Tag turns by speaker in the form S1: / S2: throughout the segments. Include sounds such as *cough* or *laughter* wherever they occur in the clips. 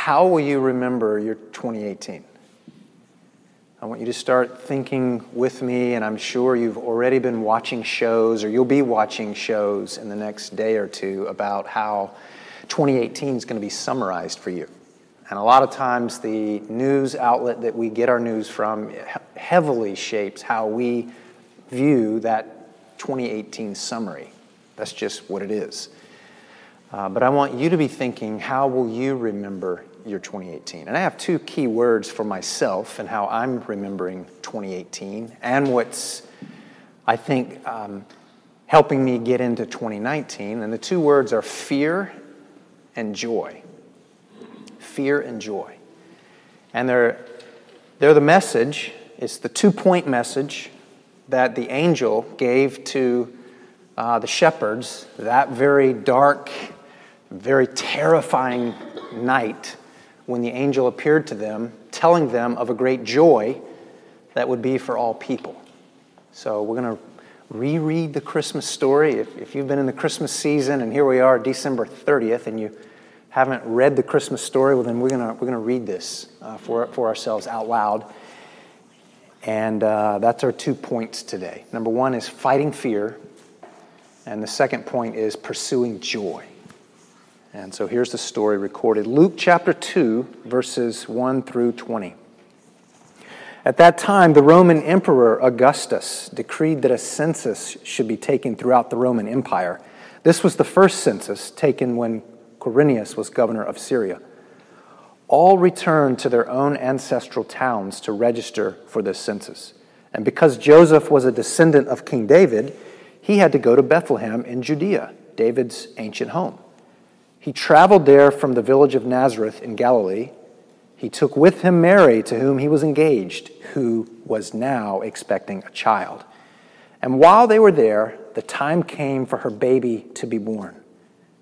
S1: how will you remember your 2018? I want you to start thinking with me, and I'm sure you've already been watching shows or you'll be watching shows in the next day or two about how 2018 is going to be summarized for you. And a lot of times, the news outlet that we get our news from heavily shapes how we view that 2018 summary. That's just what it is. Uh, but I want you to be thinking, how will you remember your 2018? And I have two key words for myself and how I'm remembering 2018 and what's, I think, um, helping me get into 2019. And the two words are fear and joy fear and joy. And they're, they're the message, it's the two point message that the angel gave to uh, the shepherds that very dark, very terrifying night when the angel appeared to them, telling them of a great joy that would be for all people. So we're going to reread the Christmas story. If, if you've been in the Christmas season, and here we are, December 30th, and you haven't read the Christmas story, well, then we're going we're gonna read this uh, for, for ourselves out loud. And uh, that's our two points today. Number one is fighting fear, and the second point is pursuing joy. And so here's the story recorded Luke chapter 2, verses 1 through 20. At that time, the Roman Emperor Augustus decreed that a census should be taken throughout the Roman Empire. This was the first census taken when Quirinius was governor of Syria. All returned to their own ancestral towns to register for this census. And because Joseph was a descendant of King David, he had to go to Bethlehem in Judea, David's ancient home. He traveled there from the village of Nazareth in Galilee. He took with him Mary, to whom he was engaged, who was now expecting a child. And while they were there, the time came for her baby to be born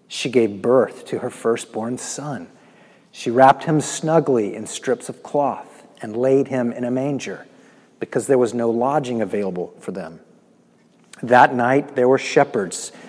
S1: she gave birth to her firstborn son. She wrapped him snugly in strips of cloth and laid him in a manger because there was no lodging available for them. That night there were shepherds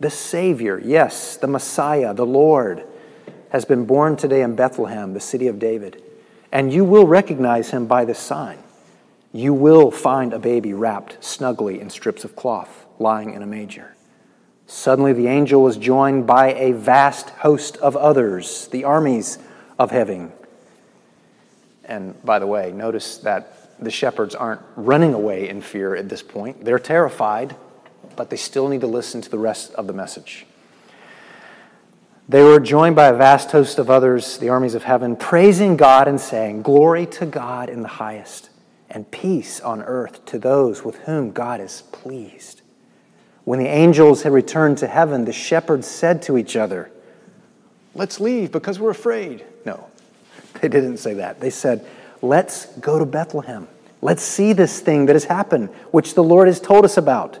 S1: The Savior, yes, the Messiah, the Lord, has been born today in Bethlehem, the city of David. And you will recognize him by this sign. You will find a baby wrapped snugly in strips of cloth, lying in a manger. Suddenly, the angel was joined by a vast host of others, the armies of heaven. And by the way, notice that the shepherds aren't running away in fear at this point. They're terrified, but they still need to listen to the rest of the message. They were joined by a vast host of others, the armies of heaven, praising God and saying, Glory to God in the highest, and peace on earth to those with whom God is pleased. When the angels had returned to heaven, the shepherds said to each other, Let's leave because we're afraid. No, *laughs* they didn't say that. They said, Let's go to Bethlehem. Let's see this thing that has happened, which the Lord has told us about.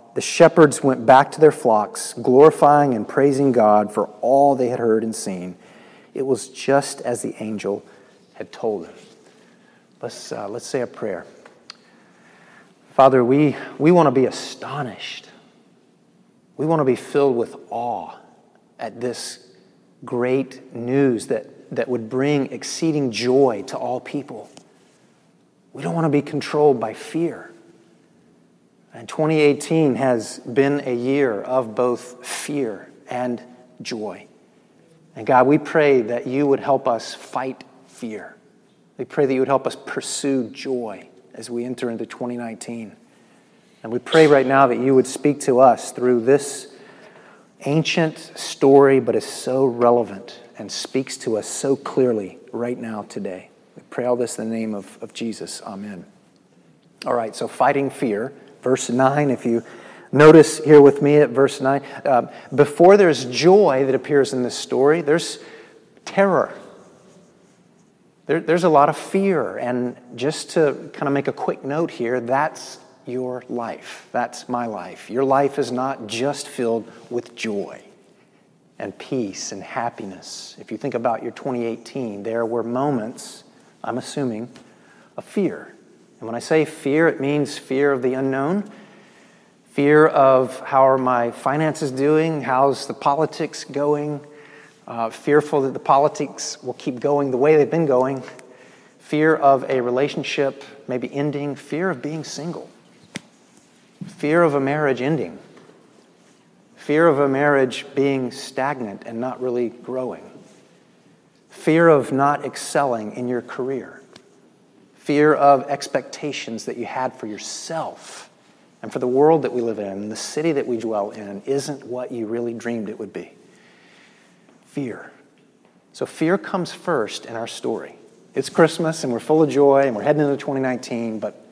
S1: The shepherds went back to their flocks, glorifying and praising God for all they had heard and seen. It was just as the angel had told them. Let's, uh, let's say a prayer. Father, we, we want to be astonished. We want to be filled with awe at this great news that, that would bring exceeding joy to all people. We don't want to be controlled by fear. And 2018 has been a year of both fear and joy. And God, we pray that you would help us fight fear. We pray that you would help us pursue joy as we enter into 2019. And we pray right now that you would speak to us through this ancient story, but is so relevant and speaks to us so clearly right now today. We pray all this in the name of, of Jesus. Amen. All right, so fighting fear. Verse 9, if you notice here with me at verse 9, uh, before there's joy that appears in this story, there's terror. There, there's a lot of fear. And just to kind of make a quick note here, that's your life. That's my life. Your life is not just filled with joy and peace and happiness. If you think about your 2018, there were moments, I'm assuming, of fear. And when I say fear, it means fear of the unknown, fear of how are my finances doing, how's the politics going, uh, fearful that the politics will keep going the way they've been going, fear of a relationship maybe ending, fear of being single fear of a marriage ending, fear of a marriage being stagnant and not really growing, fear of not excelling in your career, fear of expectations that you had for yourself and for the world that we live in, the city that we dwell in, isn't what you really dreamed it would be. Fear. So, fear comes first in our story. It's Christmas and we're full of joy and we're heading into 2019, but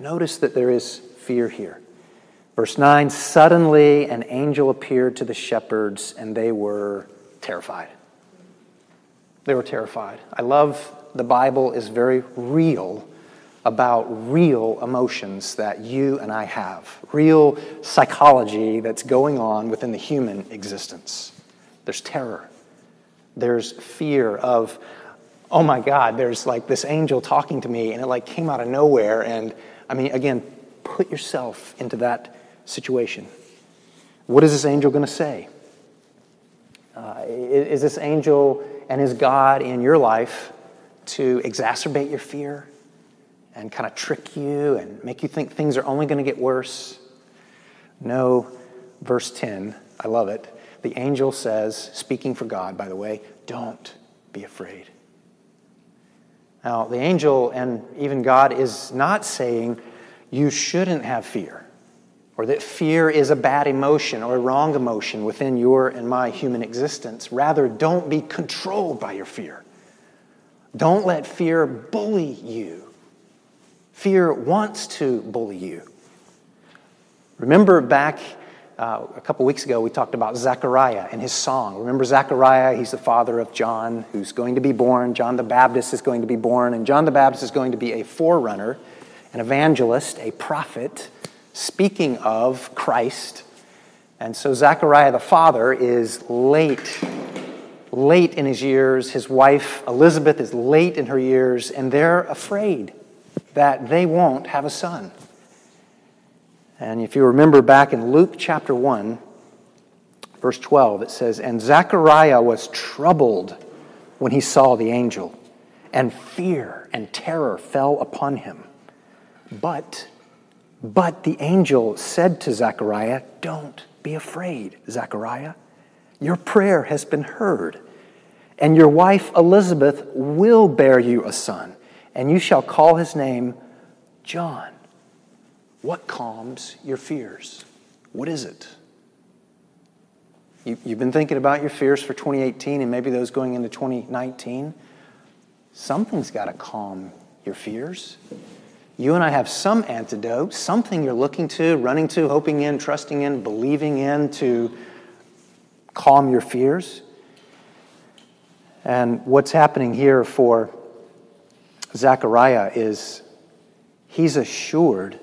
S1: notice that there is fear here. Verse 9 Suddenly an angel appeared to the shepherds, and they were terrified. They were terrified. I love the Bible is very real about real emotions that you and I have, real psychology that's going on within the human existence. There's terror, there's fear of, oh my God, there's like this angel talking to me, and it like came out of nowhere. And I mean, again, put yourself into that situation. What is this angel going to say? Uh, is this angel and his God in your life to exacerbate your fear and kind of trick you and make you think things are only going to get worse? No. Verse 10, I love it. The angel says, speaking for God, by the way, don't be afraid. Now, the angel and even God is not saying, you shouldn't have fear, or that fear is a bad emotion or a wrong emotion within your and my human existence. Rather, don't be controlled by your fear. Don't let fear bully you. Fear wants to bully you. Remember back uh, a couple weeks ago, we talked about Zechariah and his song. Remember Zechariah? He's the father of John, who's going to be born. John the Baptist is going to be born, and John the Baptist is going to be a forerunner an evangelist, a prophet, speaking of Christ. And so Zechariah the father is late, late in his years. His wife Elizabeth is late in her years, and they're afraid that they won't have a son. And if you remember back in Luke chapter 1, verse 12, it says, And Zechariah was troubled when he saw the angel, and fear and terror fell upon him. But, but the angel said to Zechariah, Don't be afraid, Zechariah. Your prayer has been heard, and your wife Elizabeth will bear you a son, and you shall call his name John. What calms your fears? What is it? You, have been thinking about your fears for 2018 and maybe those going into 2019. Something's got to calm your fears. You and I have some antidote, something you're looking to, running to, hoping in, trusting in, believing in to calm your fears. And what's happening here for Zechariah is he's assured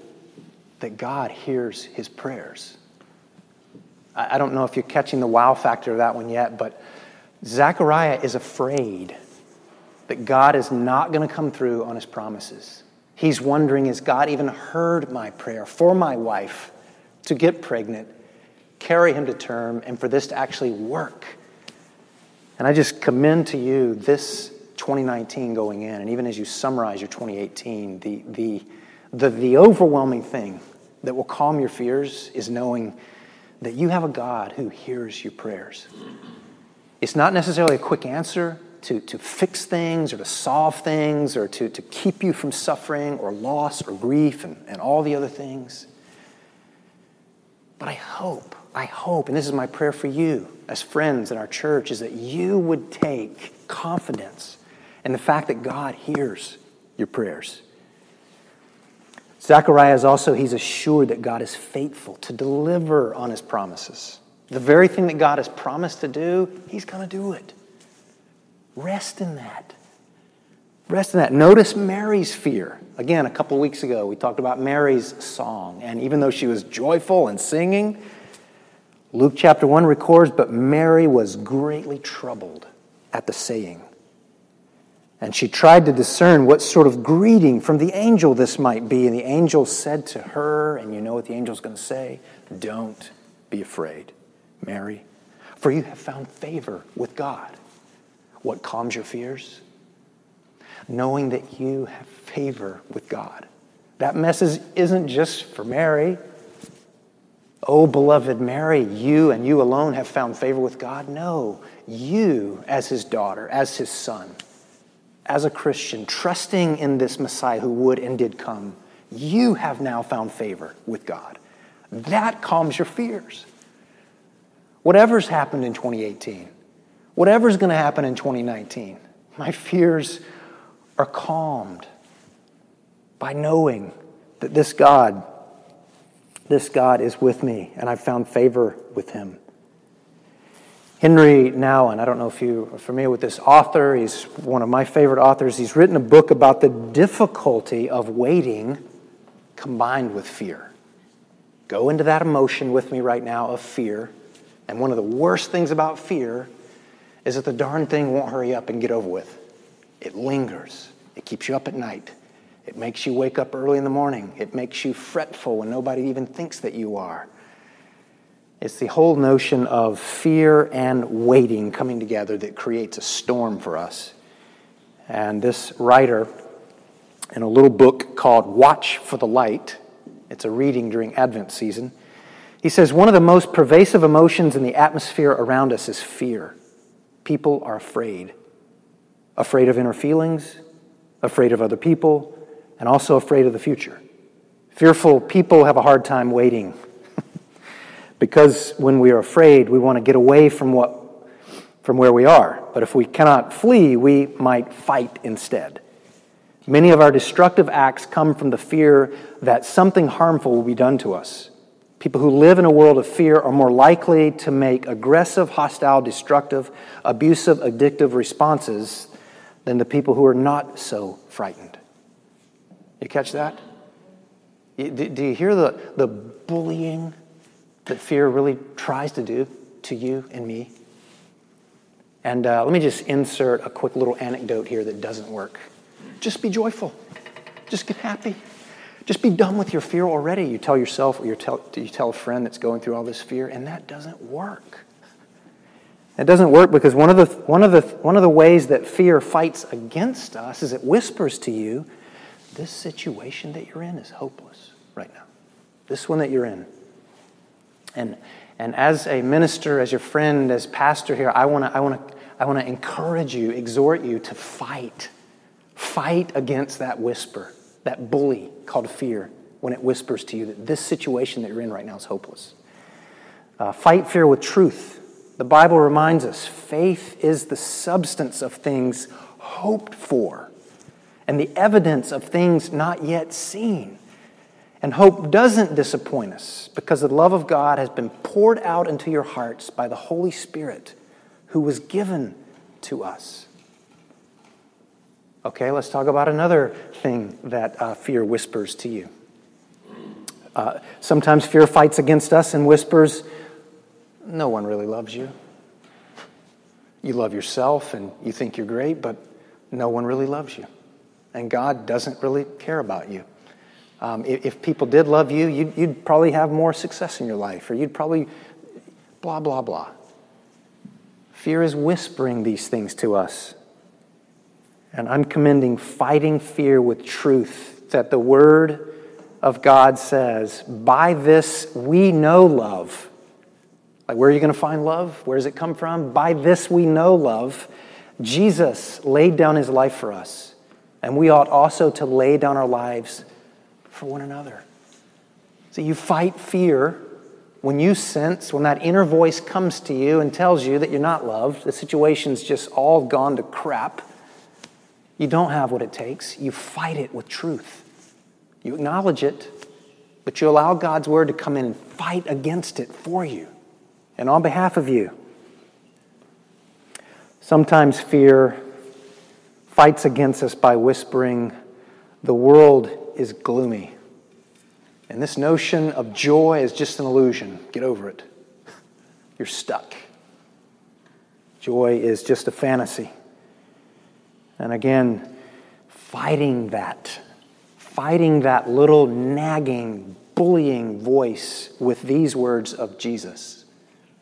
S1: that God hears his prayers. I don't know if you're catching the wow factor of that one yet, but Zechariah is afraid that God is not going to come through on his promises. He's wondering, has God even heard my prayer for my wife to get pregnant, carry him to term, and for this to actually work? And I just commend to you this 2019 going in, and even as you summarize your 2018, the, the, the, the overwhelming thing that will calm your fears is knowing that you have a God who hears your prayers. It's not necessarily a quick answer, to, to fix things or to solve things or to, to keep you from suffering or loss or grief and, and all the other things. But I hope, I hope, and this is my prayer for you as friends in our church, is that you would take confidence in the fact that God hears your prayers. Zechariah is also, he's assured that God is faithful to deliver on his promises. The very thing that God has promised to do, he's going to do it. Rest in that. Rest in that. Notice Mary's fear. Again, a couple weeks ago, we talked about Mary's song. And even though she was joyful and singing, Luke chapter 1 records, but Mary was greatly troubled at the saying. And she tried to discern what sort of greeting from the angel this might be. And the angel said to her, and you know what the angel's going to say? Don't be afraid, Mary, for you have found favor with God. What calms your fears? Knowing that you have favor with God. That message isn't just for Mary. Oh, beloved Mary, you and you alone have found favor with God. No, you, as his daughter, as his son, as a Christian, trusting in this Messiah who would and did come, you have now found favor with God. That calms your fears. Whatever's happened in 2018, whatever's going to happen in 2019, my fears are calmed by knowing that this God, this God is with me and I've found favor with him. Henry Nouwen, I don't know if you are familiar with this author. He's one of my favorite authors. He's written a book about the difficulty of waiting combined with fear. Go into that emotion with me right now of fear. And one of the worst things about fear is that the darn thing won't hurry up and get over with. It lingers, it keeps you up at night. It makes you wake up early in the morning. It makes you fretful when nobody even thinks that you are. It's the whole notion of fear and waiting coming together that creates a storm for us. And this writer, in a little book called Watch for the Light, it's a reading during Advent season, he says one of the most pervasive emotions in the atmosphere around us is fear. People are afraid. Afraid of inner feelings, afraid of other people, and also afraid of the future. Fearful people have a hard time waiting *laughs* because when we are afraid, we want to get away from, what, from where we are. But if we cannot flee, we might fight instead. Many of our destructive acts come from the fear that something harmful will be done to us. People who live in a world of fear are more likely to make aggressive, hostile, destructive, abusive, addictive responses than the people who are not so frightened. You catch that? Do you hear the, the bullying that fear really tries to do to you and me. And uh, let me just insert a quick little anecdote here that doesn't work. Just be joyful. Just get happy. Just be done with your fear already. You tell yourself or you tell, you tell a friend that's going through all this fear, and that doesn't work. It doesn't work because one of, the, one, of the, one of the ways that fear fights against us is it whispers to you, this situation that you're in is hopeless right now. This one that you're in and, and as a minister, as your friend, as pastor here, I want to I wanna, I wanna encourage you, exhort you to fight. Fight against that whisper, that bully called fear, when it whispers to you that this situation that you're in right now is hopeless. Uh, fight fear with truth. The Bible reminds us faith is the substance of things hoped for and the evidence of things not yet seen. And hope doesn't disappoint us because the love of God has been poured out into your hearts by the Holy Spirit who was given to us. Okay, let's talk about another thing that uh, fear whispers to you. Uh, sometimes fear fights against us and whispers, No one really loves you. You love yourself and you think you're great, but no one really loves you. And God doesn't really care about you. Um, if, if, people did love you, you'd, you'd probably have more success in your life, or you'd probably blah, blah, blah. Fear is whispering these things to us. And I'm commending fighting fear with truth that the Word of God says, by this we know love. Like, where are you going to find love? Where does it come from? By this we know love. Jesus laid down his life for us, and we ought also to lay down our lives for one another. So you fight fear when you sense, when that inner voice comes to you and tells you that you're not loved, the situation's just all gone to crap, you don't have what it takes, you fight it with truth. You acknowledge it, but you allow God's word to come in and fight against it for you and on behalf of you. Sometimes fear fights against us by whispering, The world is gloomy. And this notion of joy is just an illusion. Get over it. *laughs* You're stuck. Joy is just a fantasy. And again, fighting that, fighting that little nagging, bullying voice with these words of Jesus,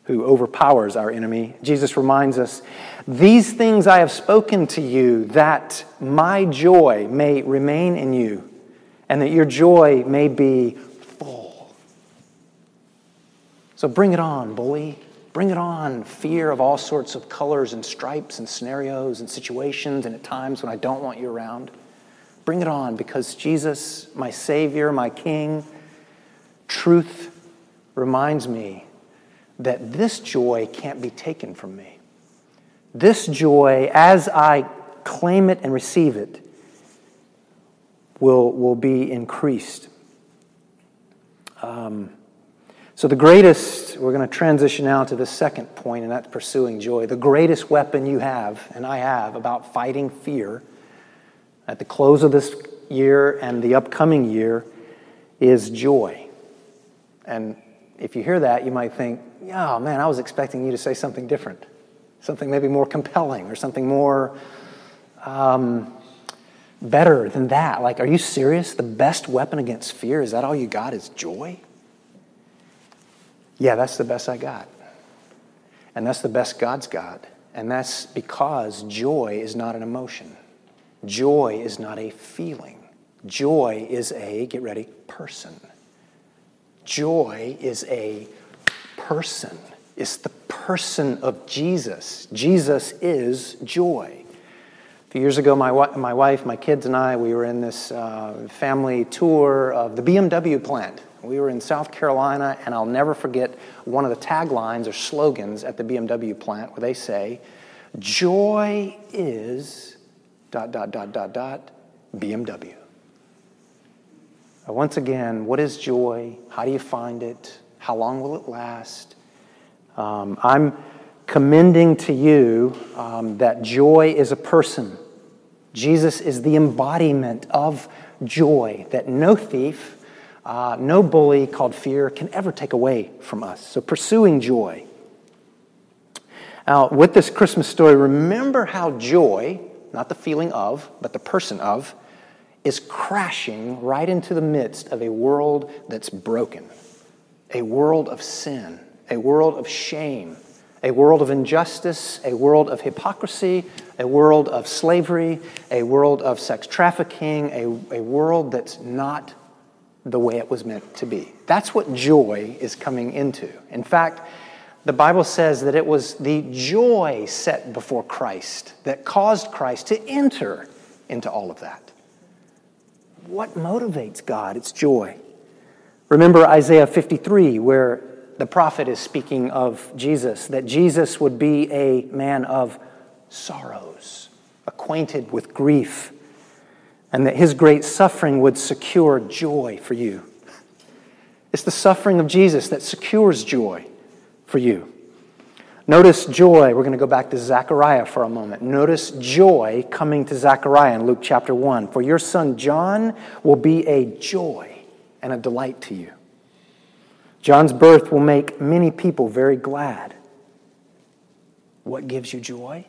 S1: who overpowers our enemy. Jesus reminds us, These things I have spoken to you, that my joy may remain in you, and that your joy may be full. So bring it on, bully. Bring it on, fear of all sorts of colors and stripes and scenarios and situations and at times when I don't want you around. Bring it on because Jesus, my Savior, my King, truth reminds me that this joy can't be taken from me. This joy, as I claim it and receive it, will, will be increased. Um, so, the greatest, we're going to transition now to the second point, and that's pursuing joy. The greatest weapon you have, and I have, about fighting fear at the close of this year and the upcoming year is joy. And if you hear that, you might think, oh man, I was expecting you to say something different, something maybe more compelling or something more um, better than that. Like, are you serious? The best weapon against fear, is that all you got is joy? Yeah, that's the best I got. And that's the best God's got. And that's because joy is not an emotion. Joy is not a feeling. Joy is a, get ready, person. Joy is a person. It's the person of Jesus. Jesus is joy. A few years ago, my, my wife, my kids, and I, we were in this uh, family tour of the BMW plant we were in South Carolina, and I'll never forget one of the taglines or slogans at the BMW plant where they say, Joy is dot, dot, dot, dot, dot, BMW. Once again, what is joy? How do you find it? How long will it last? Um, I'm commending to you um, that joy is a person. Jesus is the embodiment of joy, that no thief, uh, no bully called fear can ever take away from us. So, pursuing joy. Now, with this Christmas story, remember how joy, not the feeling of, but the person of, is crashing right into the midst of a world that's broken, a world of sin, a world of shame, a world of injustice, a world of hypocrisy, a world of slavery, a world of sex trafficking, a, a world that's not the way it was meant to be. That's what joy is coming into. In fact, the Bible says that it was the joy set before Christ that caused Christ to enter into all of that. What motivates God? It's joy. Remember Isaiah 53, where the prophet is speaking of Jesus, that Jesus would be a man of sorrows, acquainted with grief and that his great suffering would secure joy for you. It's the suffering of Jesus that secures joy for you. Notice joy. We're going to go back to Zechariah for a moment. Notice joy coming to Zechariah in Luke chapter 1. For your son John will be a joy and a delight to you. John's birth will make many people very glad. What gives you joy?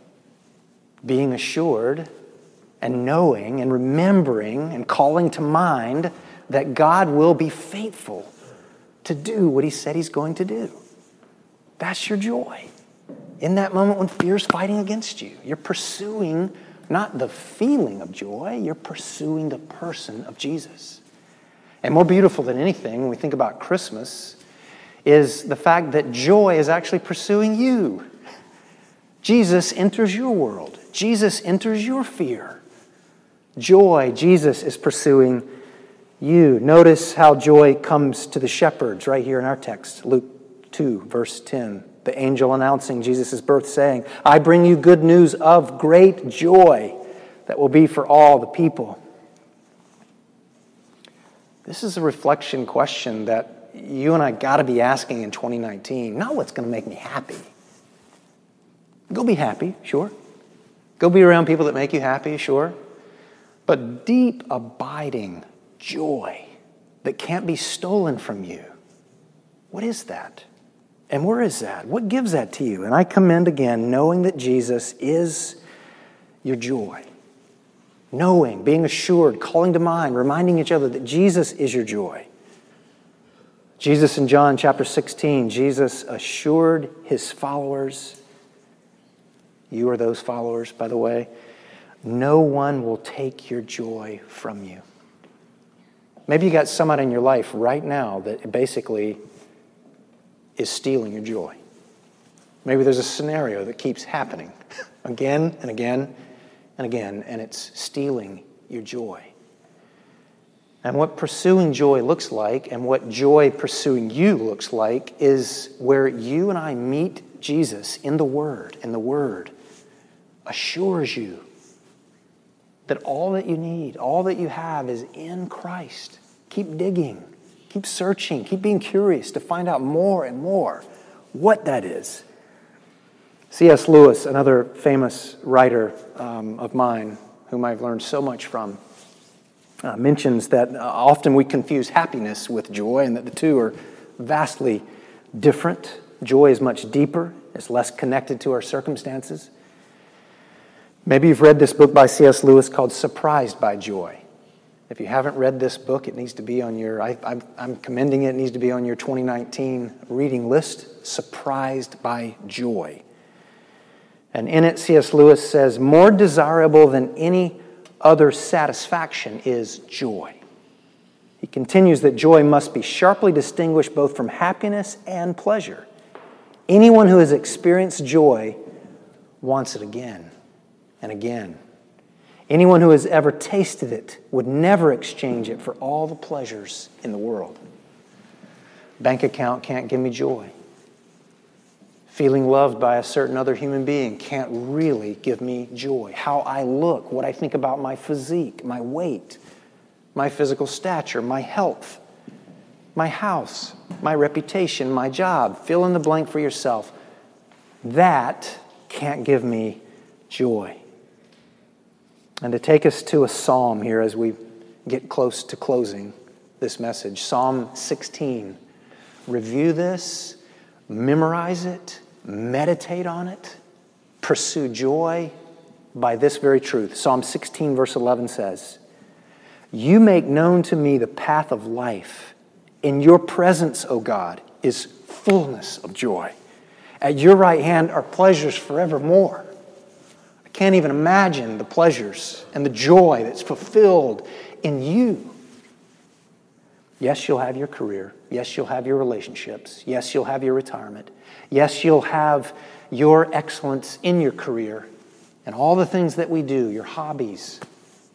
S1: Being assured and knowing and remembering and calling to mind that God will be faithful to do what He said He's going to do. That's your joy. In that moment when fear is fighting against you, you're pursuing not the feeling of joy, you're pursuing the person of Jesus. And more beautiful than anything, when we think about Christmas, is the fact that joy is actually pursuing you. Jesus enters your world, Jesus enters your fear. Joy, Jesus is pursuing you. Notice how joy comes to the shepherds right here in our text, Luke 2, verse 10. The angel announcing Jesus' birth, saying, I bring you good news of great joy that will be for all the people. This is a reflection question that you and I got to be asking in 2019. Not what's going to make me happy. Go be happy, sure. Go be around people that make you happy, sure. But deep, abiding joy that can't be stolen from you. What is that? And where is that? What gives that to you? And I commend again knowing that Jesus is your joy knowing, being assured, calling to mind, reminding each other that Jesus is your joy. Jesus in John chapter 16, Jesus assured his followers, you are those followers, by the way, no one will take your joy from you. Maybe you got someone in your life right now that basically is stealing your joy. Maybe there's a scenario that keeps happening *laughs* again and again and again, and it's stealing your joy. And what pursuing joy looks like, and what joy pursuing you looks like, is where you and I meet Jesus in the Word, and the Word assures you that all that you need, all that you have is in Christ. Keep digging, keep searching, keep being curious to find out more and more what that is C.S. Lewis, another famous writer um, of mine, whom I've learned so much from, uh, mentions that uh, often we confuse happiness with joy and that the two are vastly different. Joy is much deeper, it's less connected to our circumstances. Maybe you've read this book by C.S. Lewis called Surprised by Joy. If you haven't read this book, it needs to be on your, I, am commending it, it needs to be on your 2019 reading list. Surprised by Joy. And in it, C.S. Lewis says, More desirable than any other satisfaction is joy. He continues that joy must be sharply distinguished both from happiness and pleasure. Anyone who has experienced joy wants it again and again. Anyone who has ever tasted it would never exchange it for all the pleasures in the world. Bank account can't give me joy feeling loved by a certain other human being can't really give me joy. How I look, what I think about my physique, my weight, my physical stature, my health, my house, my reputation, my job, fill in the blank for yourself. That can't give me joy. And to take us to a psalm here as we get close to closing this message Psalm 16. Review this, memorize it, meditate on it, pursue joy by this very truth. Psalm 16, verse 11 says, You make known to me the path of life. In your presence, O God, is fullness of joy. At your right hand are pleasures forevermore. I can't even imagine the pleasures and the joy that's fulfilled in you. Yes, you'll have your career. Yes, you'll have your relationships. Yes, you'll have your retirement. Yes, you'll have your excellence in your career and all the things that we do, your hobbies,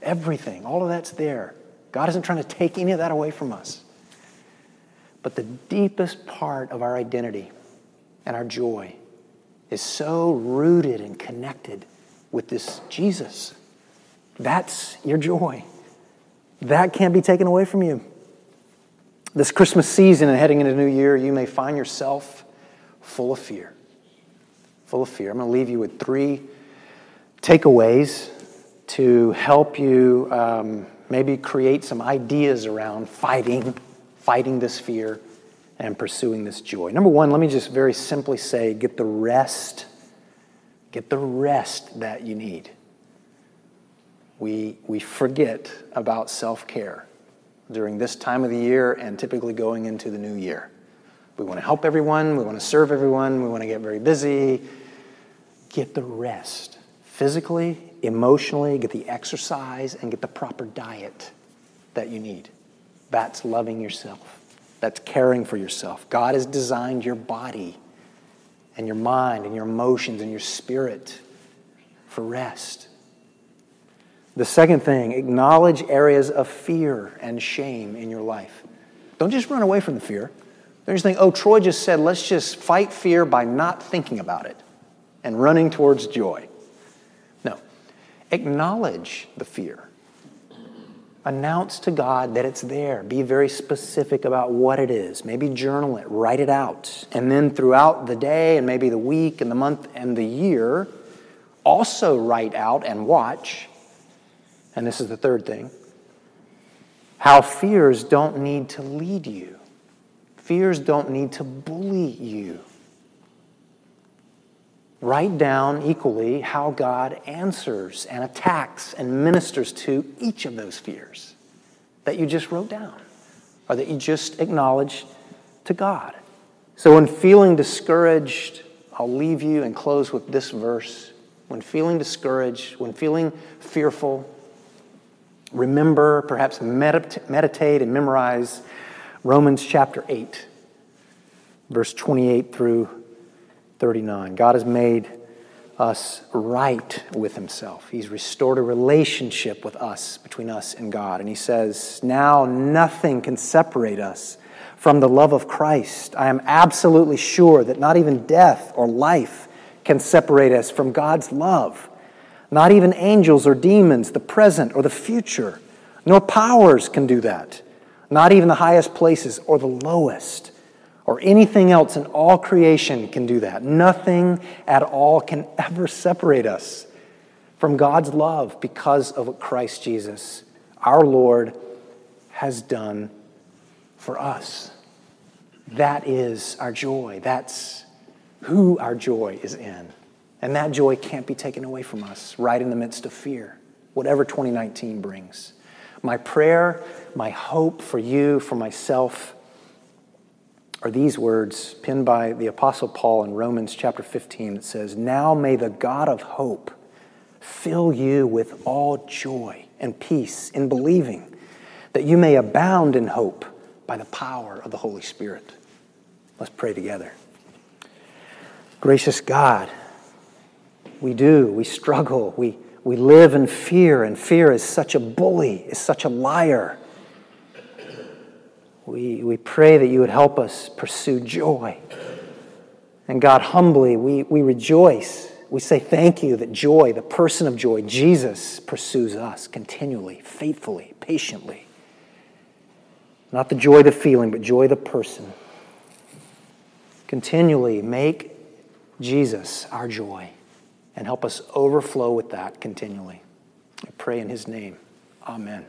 S1: everything, all of that's there. God isn't trying to take any of that away from us. But the deepest part of our identity and our joy is so rooted and connected with this Jesus. That's your joy. That can't be taken away from you. This Christmas season and heading into new year, you may find yourself full of fear. Full of fear. I'm going to leave you with three takeaways to help you um, maybe create some ideas around fighting, fighting this fear and pursuing this joy. Number one, let me just very simply say get the rest, get the rest that you need. We, we forget about self care during this time of the year and typically going into the new year. We want to help everyone, we want to serve everyone, we want to get very busy. Get the rest physically, emotionally, get the exercise, and get the proper diet that you need. That's loving yourself. That's caring for yourself. God has designed your body and your mind and your emotions and your spirit for rest. The second thing, acknowledge areas of fear and shame in your life. Don't just run away from the fear. Don't just think, oh, Troy just said, let's just fight fear by not thinking about it and running towards joy. No. Acknowledge the fear. Announce to God that it's there. Be very specific about what it is. Maybe journal it, write it out. And then throughout the day and maybe the week and the month and the year, also write out and watch. And this is the third thing how fears don't need to lead you. Fears don't need to bully you. Write down equally how God answers and attacks and ministers to each of those fears that you just wrote down or that you just acknowledged to God. So, when feeling discouraged, I'll leave you and close with this verse. When feeling discouraged, when feeling fearful, remember, perhaps meditate and memorize Romans chapter 8, verse 28 through 39. God has made us right with Himself. He's restored a relationship with us, between us and God. And He says, Now nothing can separate us from the love of Christ. I am absolutely sure that not even death or life can separate us from God's love. Not even angels or demons, the present or the future, nor powers can do that not even the highest places or the lowest or anything else in all creation can do that. Nothing at all can ever separate us from God's love because of what Christ Jesus, our Lord, has done for us. That is our joy. That's who our joy is in. And that joy can't be taken away from us right in the midst of fear, whatever 2019 brings. My prayer, my hope for you, for myself, are these words penned by the Apostle Paul in Romans chapter 15 that says, Now may the God of hope fill you with all joy and peace in believing, that you may abound in hope by the power of the Holy Spirit. Let's pray together. Gracious God, we do, we struggle, we we live in fear, and fear is such a bully, is such a liar. We, we pray that you would help us pursue joy. And God, humbly, we, we rejoice. We say thank you that joy, the person of joy, Jesus, pursues us continually, faithfully, patiently. Not the joy, the feeling, but joy, the person. Continually make Jesus our joy and help us overflow with that continually. I pray in his name. Amen.